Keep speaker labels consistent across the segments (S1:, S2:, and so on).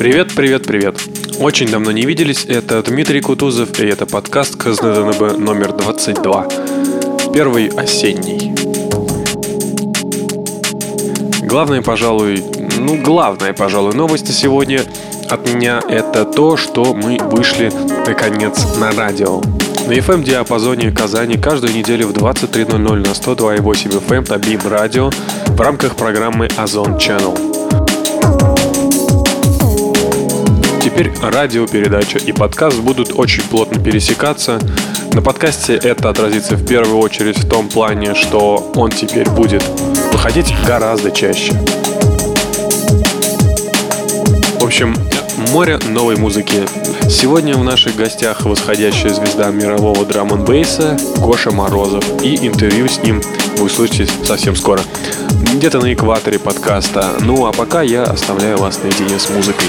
S1: Привет, привет, привет. Очень давно не виделись. Это Дмитрий Кутузов, и это подкаст КЗНБ номер 22. Первый осенний. Главное, пожалуй, ну, главная, пожалуй, новость сегодня от меня это то, что мы вышли, наконец, на радио. На FM-диапазоне Казани каждую неделю в 23.00 на 102.8 FM на BIM радио в рамках программы Озон Channel. Теперь радиопередача и подкаст будут очень плотно пересекаться. На подкасте это отразится в первую очередь в том плане, что он теперь будет выходить гораздо чаще. В общем, море новой музыки. Сегодня в наших гостях восходящая звезда мирового драм н Гоша Морозов. И интервью с ним вы услышите совсем скоро. Где-то на экваторе подкаста. Ну а пока я оставляю вас наедине с музыкой.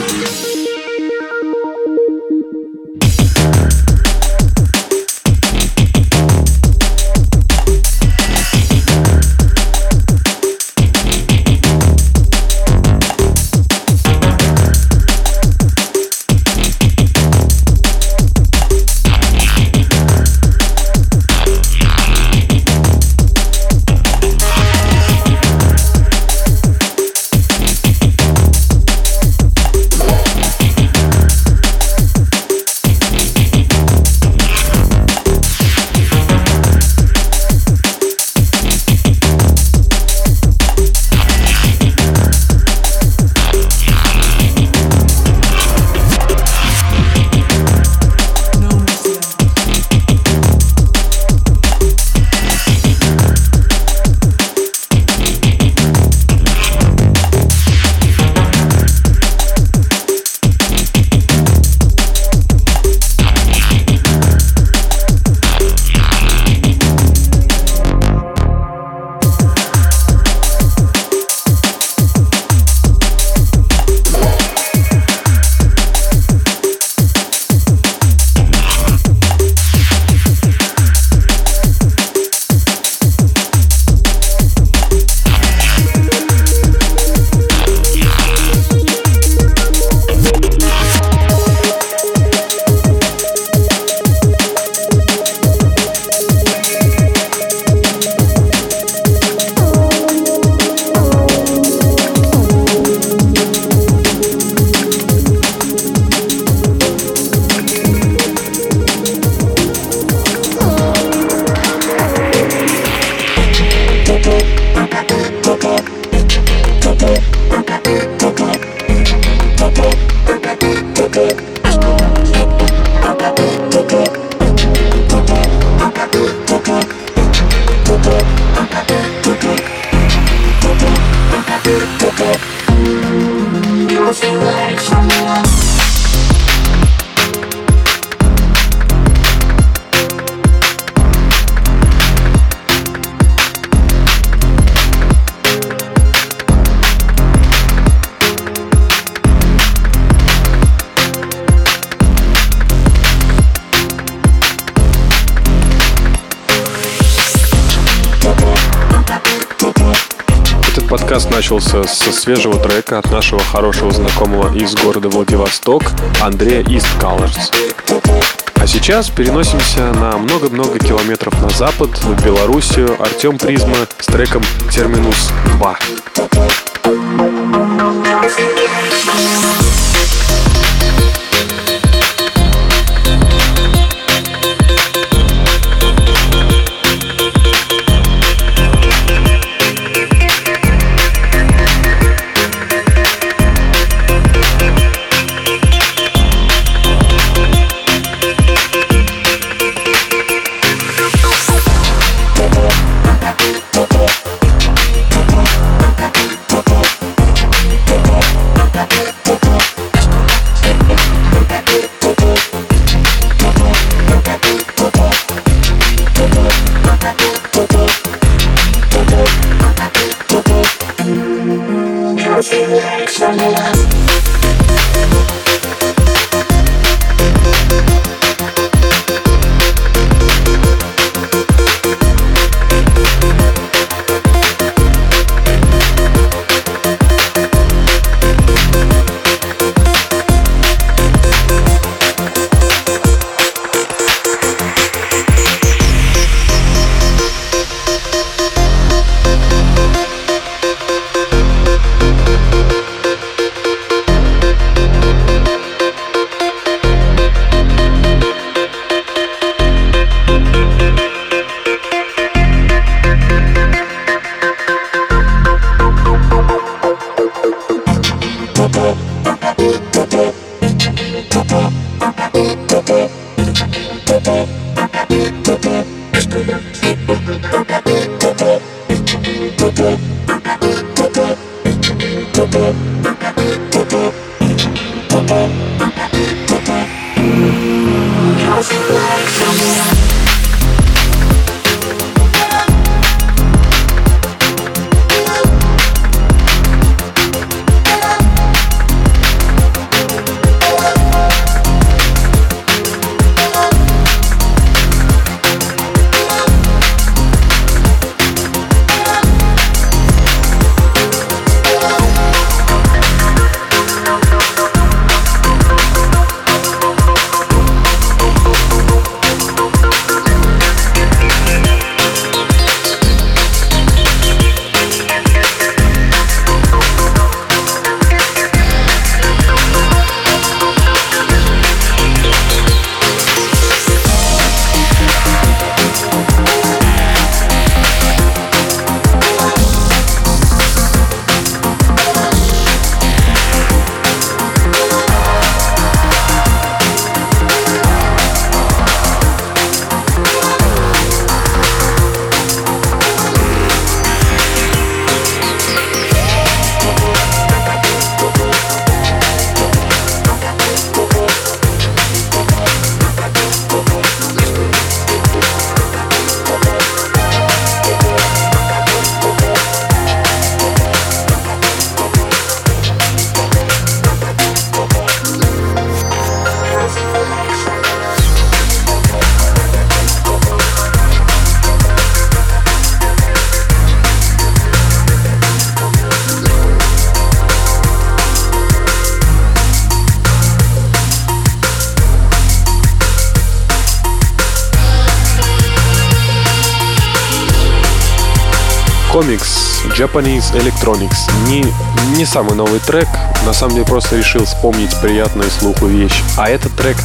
S1: Начался со свежего трека от нашего хорошего знакомого из города Владивосток Андрея East Colors. А сейчас переносимся на много-много километров на запад, в Белоруссию, Артем Призма с треком «Терминус 2». Oh. Комикс Japanese Electronics. Не, не самый новый трек, на самом деле просто решил вспомнить приятную слуху вещь. А этот трек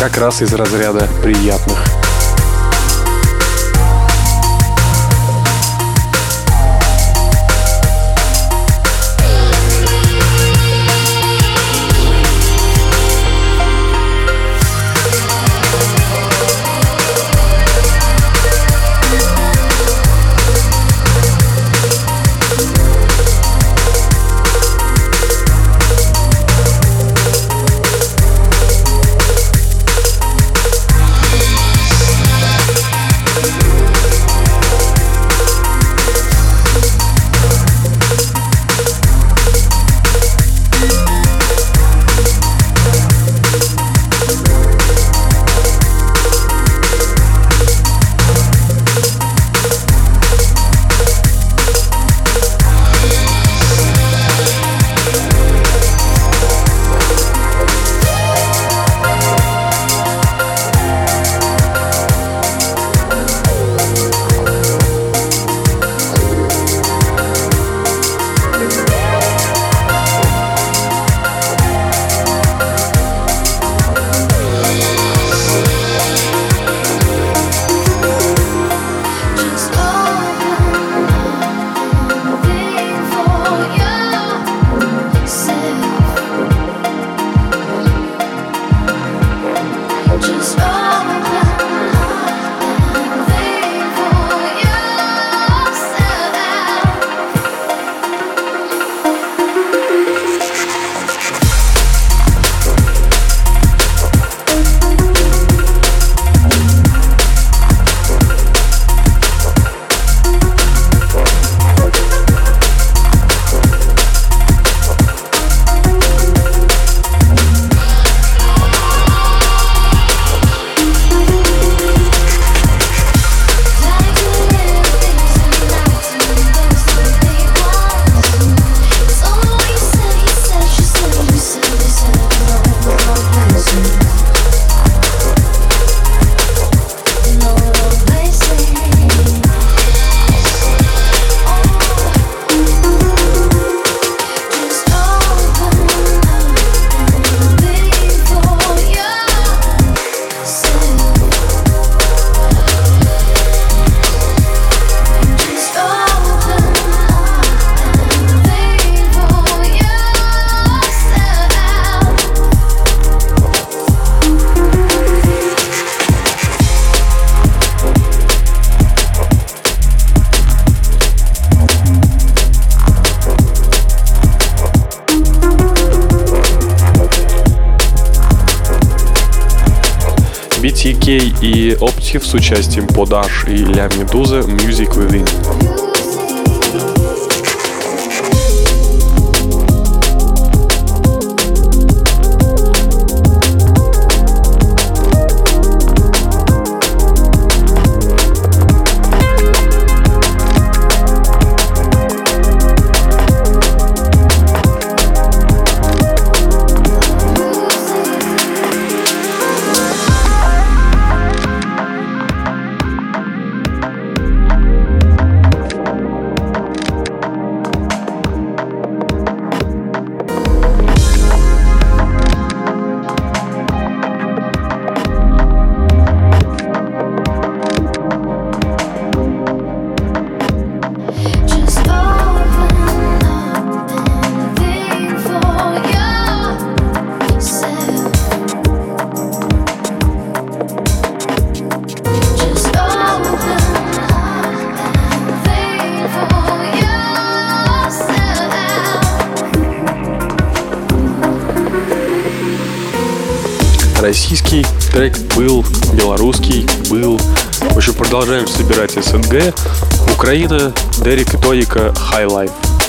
S1: как раз из разряда приятных.
S2: С участием Подаш и Ля Медуза Music Within. Продолжаем собирать СНГ. Украина, Дерек и Тодика, High Life.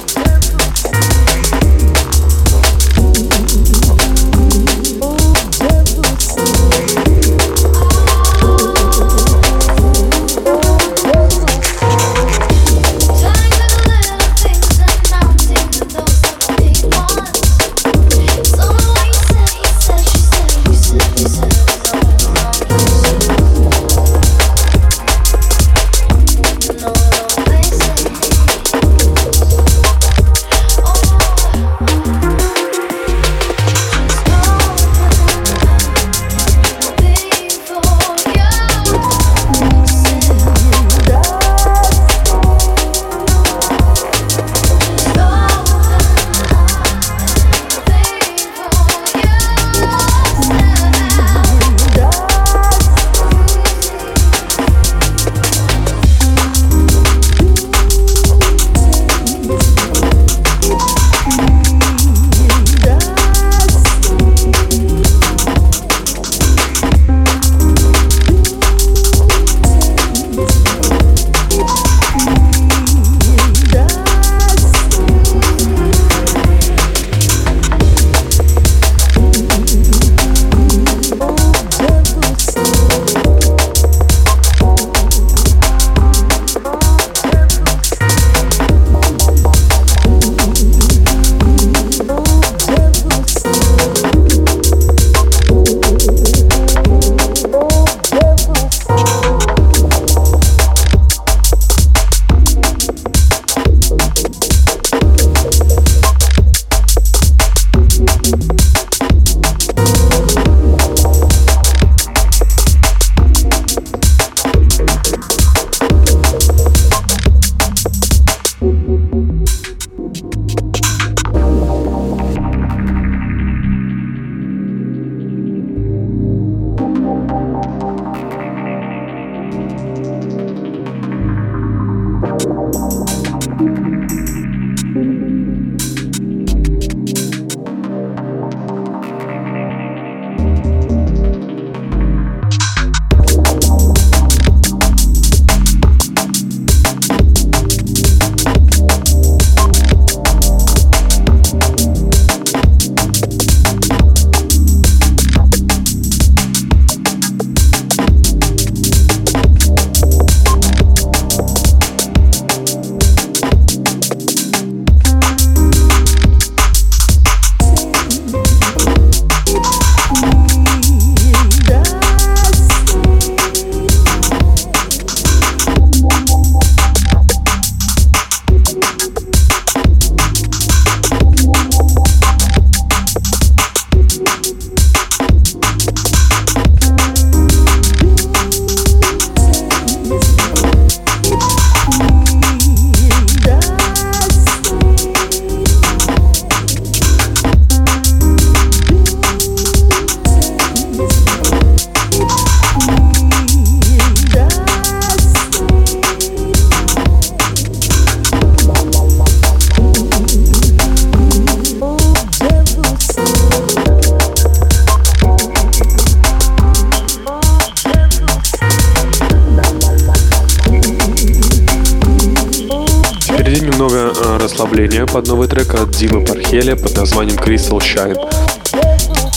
S1: Shine.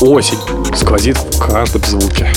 S1: Осень сквозит в каждом звуке.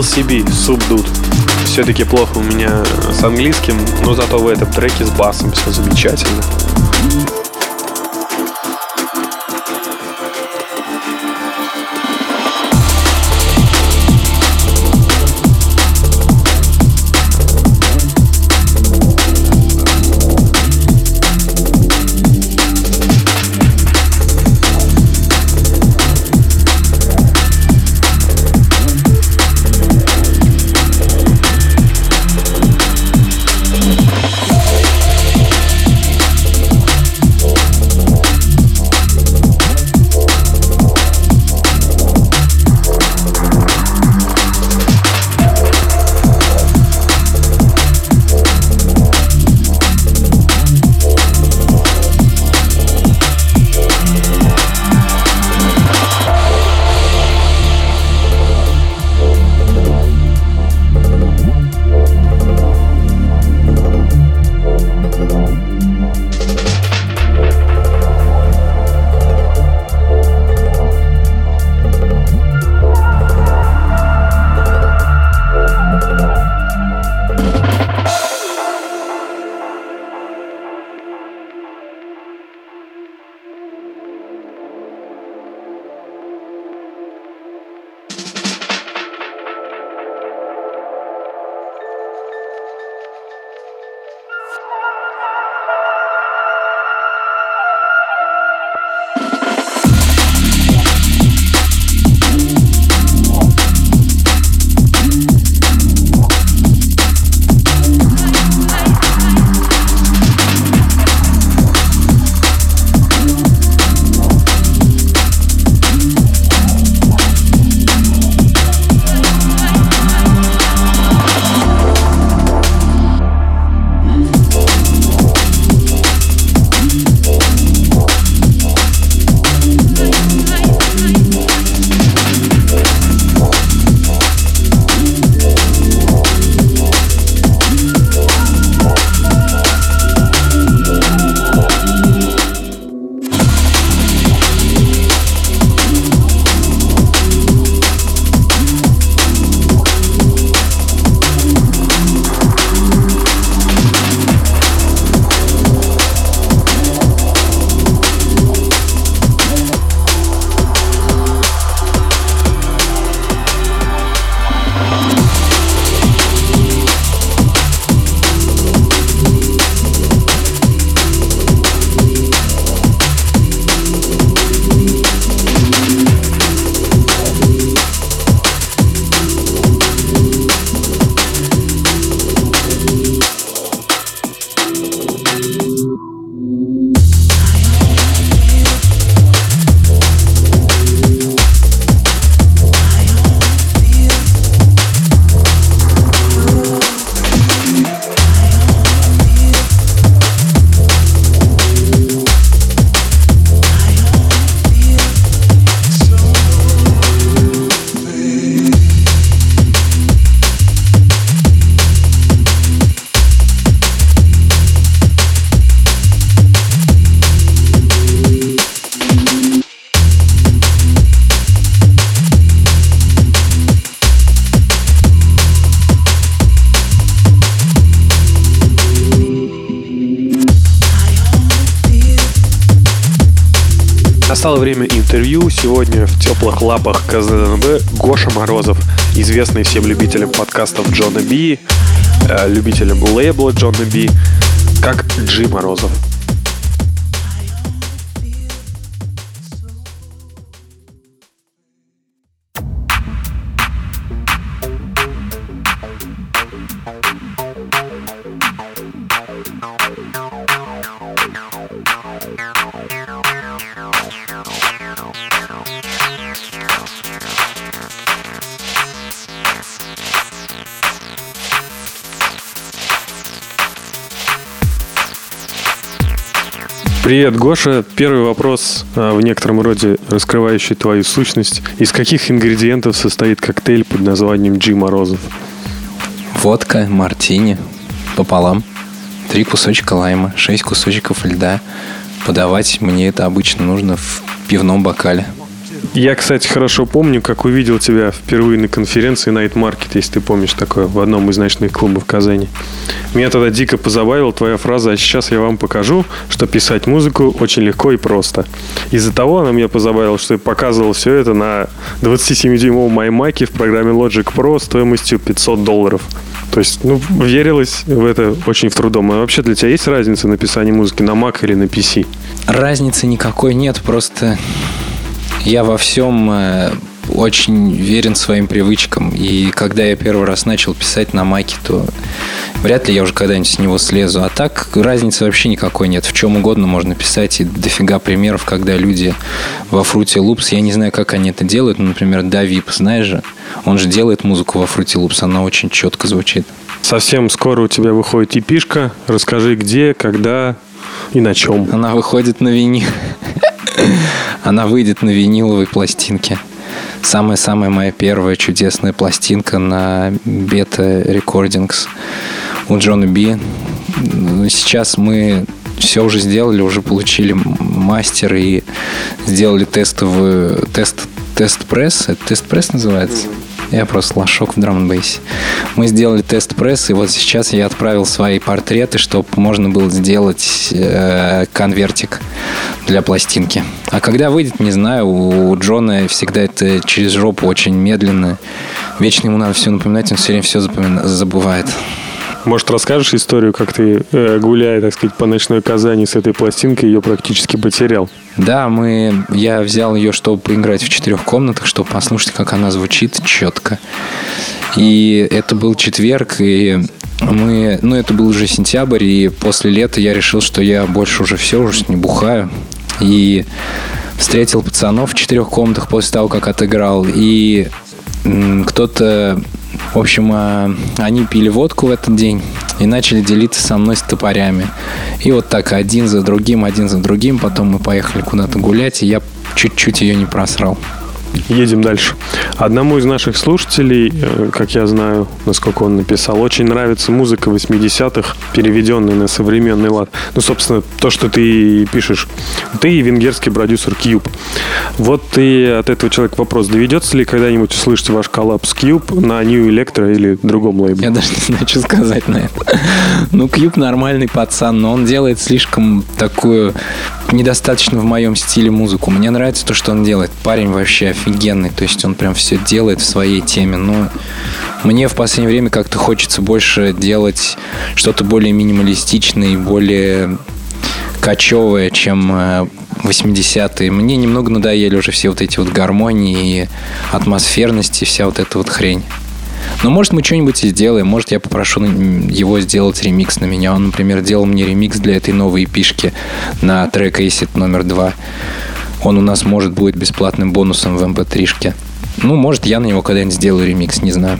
S1: LCB, Subdude. Все-таки плохо у меня с английским, но зато в этом треке с басом все замечательно. Сегодня в теплых лапах КЗДНБ Гоша Морозов, известный всем любителям подкастов Джона Би, э, любителям лейбла Джона Би, как Джи Морозов. Привет, Гоша. Первый вопрос а, в некотором роде раскрывающий твою сущность. Из каких ингредиентов состоит коктейль под названием Джи Морозов?
S3: Водка, мартини пополам, три кусочка лайма, шесть кусочков льда. Подавать мне это обычно нужно в пивном бокале.
S1: Я, кстати, хорошо помню, как увидел тебя впервые на конференции Night Market, если ты помнишь такое, в одном из ночных клубов Казани. Меня тогда дико позабавила твоя фраза «А сейчас я вам покажу, что писать музыку очень легко и просто». Из-за того она меня позабавила, что я показывал все это на 27-дюймовом iMac в программе Logic Pro стоимостью 500 долларов. То есть, ну, верилось в это очень в трудом. А вообще для тебя есть разница написания музыки на Mac или на PC?
S3: Разницы никакой нет, просто я во всем э, очень верен своим привычкам. И когда я первый раз начал писать на маке, то вряд ли я уже когда-нибудь с него слезу. А так разницы вообще никакой нет. В чем угодно можно писать. И дофига примеров, когда люди во Fruity Loops, я не знаю, как они это делают, но, например, Давип, знаешь же, он же делает музыку во Fruity Loops, она очень четко звучит.
S1: Совсем скоро у тебя выходит эпишка. Расскажи, где, когда и на чем.
S3: Она выходит на винил. Она выйдет на виниловой пластинке. Самая-самая моя первая чудесная пластинка на Beta Recordings у Джона Би. Сейчас мы все уже сделали, уже получили мастер и сделали тестовую тест тест пресс. Это тест пресс называется? Mm-hmm. Я просто лошок в драм бейсе Мы сделали тест-пресс, и вот сейчас я отправил свои портреты, чтобы можно было сделать э, конвертик для пластинки. А когда выйдет, не знаю. У Джона всегда это через жопу очень медленно. Вечно ему надо все напоминать, он все время все запомина- забывает.
S1: Может, расскажешь историю, как ты, э, гуляя, так сказать, по ночной Казани с этой пластинкой, ее практически потерял?
S3: Да, мы, я взял ее, чтобы поиграть в четырех комнатах, чтобы послушать, как она звучит четко. И это был четверг, и мы, ну, это был уже сентябрь, и после лета я решил, что я больше уже все, уже не бухаю. И встретил пацанов в четырех комнатах после того, как отыграл. И кто-то в общем, а, они пили водку в этот день и начали делиться со мной с топорями. И вот так один за другим, один за другим. Потом мы поехали куда-то гулять, и я чуть-чуть ее не просрал.
S1: Едем дальше. Одному из наших слушателей, э, как я знаю, насколько он написал, очень нравится музыка 80-х, переведенная на современный лад. Ну, собственно, то, что ты пишешь. Ты и венгерский продюсер Cube. Вот и от этого человека вопрос. Доведется ли когда-нибудь услышать ваш коллапс с Cube на New Electro или другом лейбле?
S3: Я даже не знаю, что сказать на это. Ну, Cube нормальный пацан, но он делает слишком такую недостаточно в моем стиле музыку. Мне нравится то, что он делает. Парень вообще офигенный, то есть он прям все делает в своей теме. Но мне в последнее время как-то хочется больше делать что-то более минималистичное и более кочевое, чем 80-е. Э, мне немного надоели уже все вот эти вот гармонии и атмосферности, вся вот эта вот хрень. Но может мы что-нибудь и сделаем, может я попрошу его сделать ремикс на меня. Он, например, делал мне ремикс для этой новой пишки на трек Acid номер два. Он у нас может будет бесплатным бонусом в mp3-шке. Эм ну, может, я на него когда-нибудь сделаю ремикс, не знаю.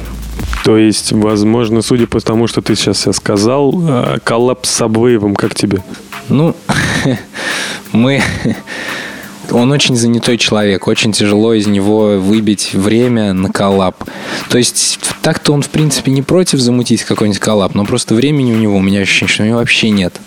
S1: То есть, возможно, судя по тому, что ты сейчас сказал, э, коллапс с Subway, как тебе?
S3: Ну, мы... Он очень занятой человек, очень тяжело из него выбить время на коллап. То есть, так-то он, в принципе, не против замутить какой-нибудь коллап, но просто времени у него, у меня ощущение, что у него вообще нет.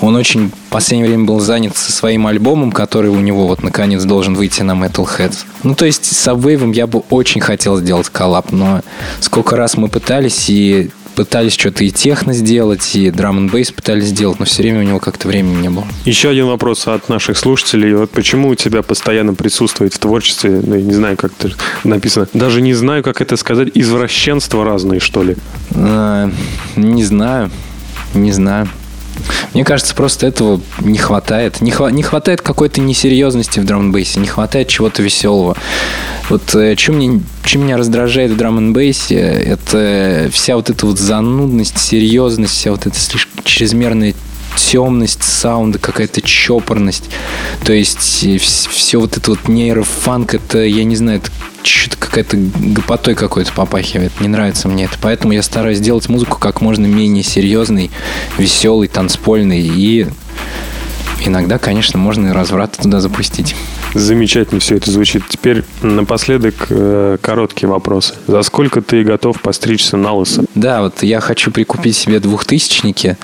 S3: Он очень в последнее время был занят со своим альбомом, который у него вот наконец должен выйти на Metalheads. Ну, то есть с Subwave я бы очень хотел сделать коллап, но сколько раз мы пытались, и пытались что-то и техно сделать, и драм н бейс пытались сделать, но все время у него как-то времени не было.
S4: Еще один вопрос от наших слушателей. Вот почему у тебя постоянно присутствует в творчестве, ну, я не знаю, как это написано, даже не знаю, как это сказать, извращенства разные, что ли?
S3: А, не знаю, не знаю. Мне кажется, просто этого не хватает. Не, хва- не хватает какой-то несерьезности в драм-бейсе, не хватает чего-то веселого. Вот э, что мне, что меня раздражает в драм-бейсе, это вся вот эта вот занудность, серьезность, вся вот эта слишком чрезмерная темность саунда, какая-то чопорность. То есть все вот это вот нейрофанк, это, я не знаю, это что-то какая-то гопотой какой-то попахивает. Не нравится мне это. Поэтому я стараюсь делать музыку как можно менее серьезной, веселой, танцпольной. И иногда, конечно, можно и разврат туда запустить.
S4: Замечательно все это звучит. Теперь напоследок э, короткие вопросы. За сколько ты готов постричься на лысо?
S3: Да, вот я хочу прикупить себе двухтысячники,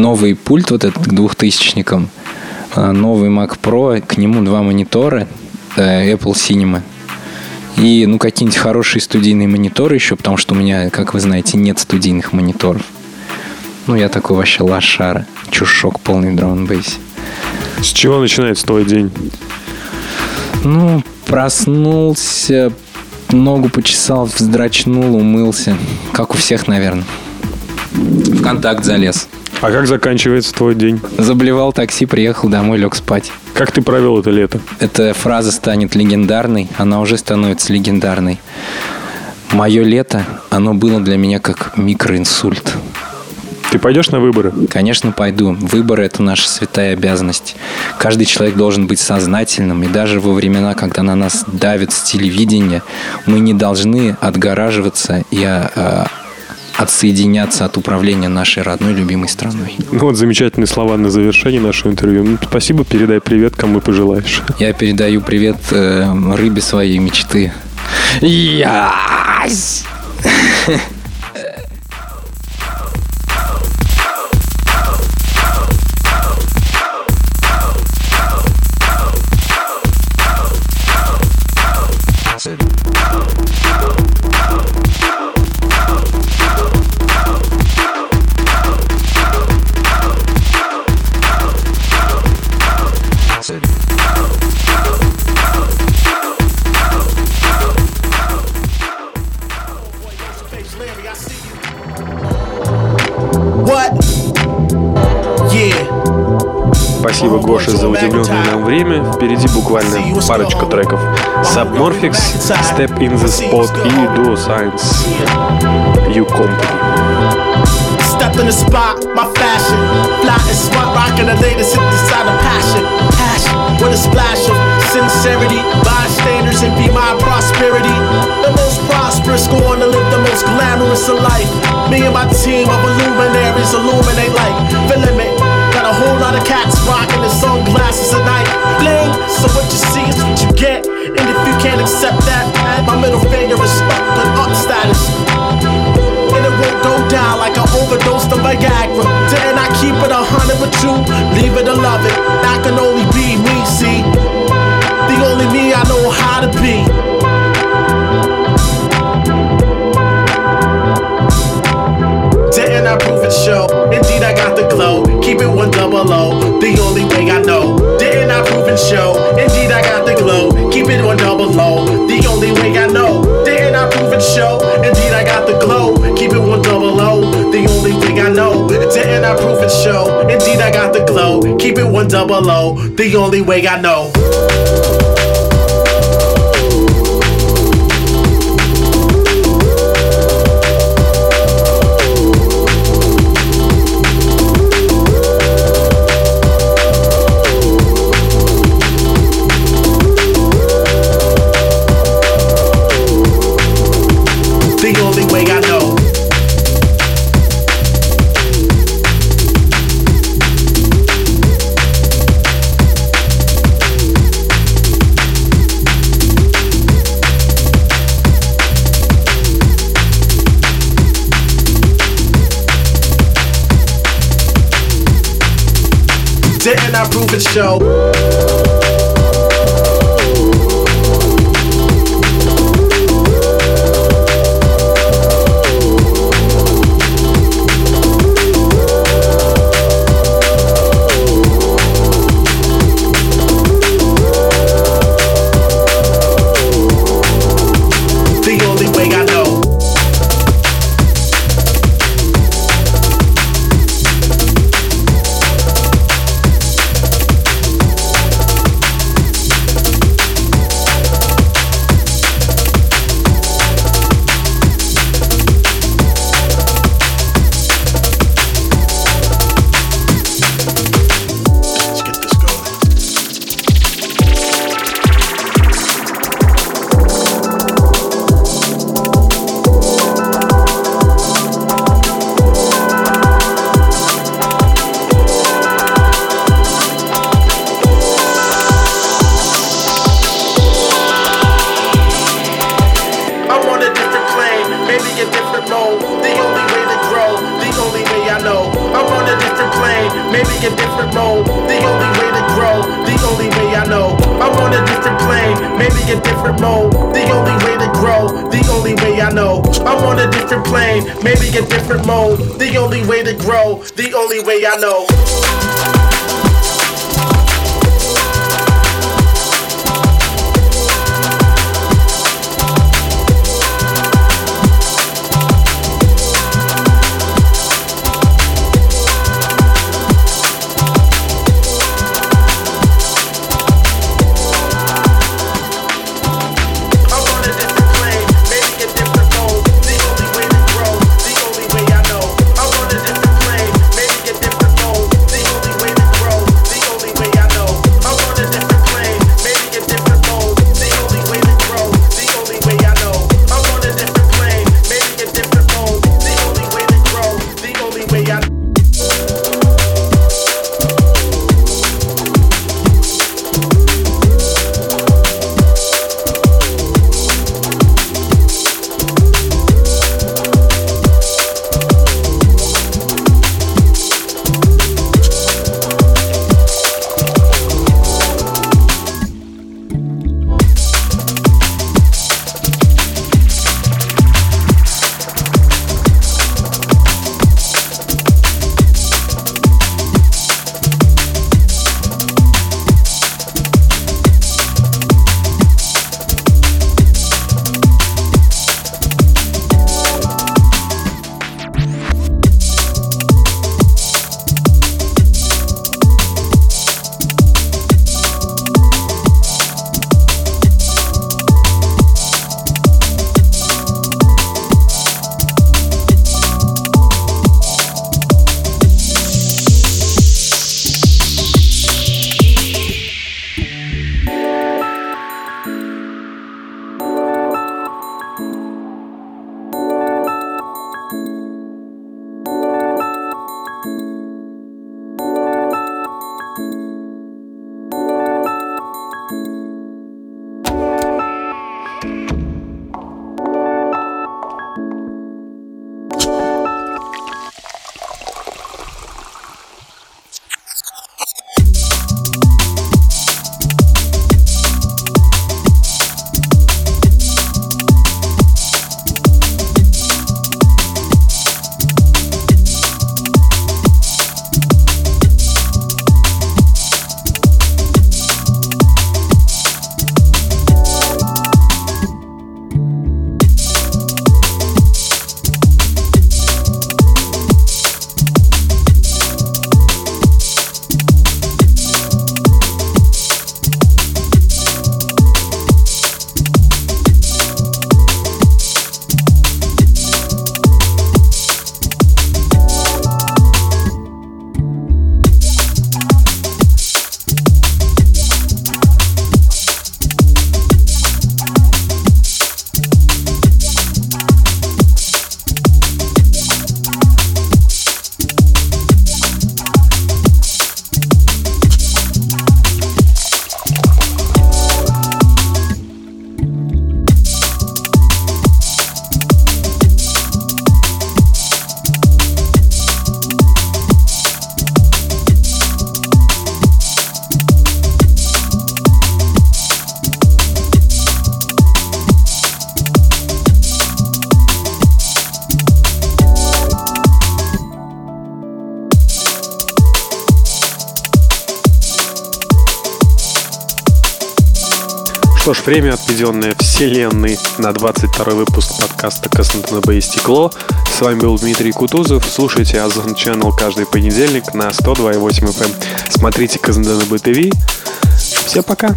S3: новый пульт вот этот к двухтысячникам, а, новый Mac Pro, к нему два монитора, э, Apple Cinema – и, ну, какие-нибудь хорошие студийные мониторы еще, потому что у меня, как вы знаете, нет студийных мониторов. Ну, я такой вообще лошара. Чушок полный дрон-бейсе.
S4: С чего начинается твой день?
S3: Ну, проснулся, ногу почесал, вздрачнул, умылся. Как у всех, наверное. В контакт залез.
S4: А как заканчивается твой день?
S3: Заблевал такси, приехал домой, лег спать.
S4: Как ты провел это лето?
S3: Эта фраза станет легендарной, она уже становится легендарной. Мое лето, оно было для меня как микроинсульт.
S4: Ты пойдешь на выборы?
S3: Конечно, пойду. Выборы – это наша святая обязанность. Каждый человек должен быть сознательным, и даже во времена, когда на нас давит с телевидения, мы не должны отгораживаться и отсоединяться от управления нашей родной любимой страной.
S4: Ну вот замечательные слова на завершение нашего интервью. Ну, спасибо, передай привет, кому пожелаешь.
S3: Я передаю привет э, рыбе своей мечты. Ясь!
S4: буквально парочка треков. Submorphix, Step in the Spot и Duo Science. You Company. Step in the spot, my fashion. Fly and smart, rocking the latest hit inside of passion. Passion, with a splash of sincerity. Bystanders and be my prosperity. The most prosperous, go on to live the most glamorous of life. Me and my team of illuminaries illuminate light. Filament a whole lot of cats rocking the sunglasses at night. Bling, so what you see is what you get. And if you can't accept that, my middle finger is stuck on up status. And it won't go down like an overdose of Viagra. Didn't I keep it a hundred with you? Leave it or love it. That can only be me, see. The only me I know how to be. Keep it one double O, the only way I know. Didn't I prove and show? Indeed, I got the glow. Keep it one double O, the only way I know. Didn't I prove and show? Indeed, I got the glow. Keep it one double O, the only thing I know. Didn't I prove and show? Indeed, I got the glow. Keep it one double O, the only way I know. stupid show. Время, отведенное вселенной на 22 выпуск подкаста КСНТНБ и стекло. С вами был Дмитрий Кутузов. Слушайте Озон Channel каждый понедельник на 102.8 FM. Эм. Смотрите КСНТНБ ТВ. Всем пока!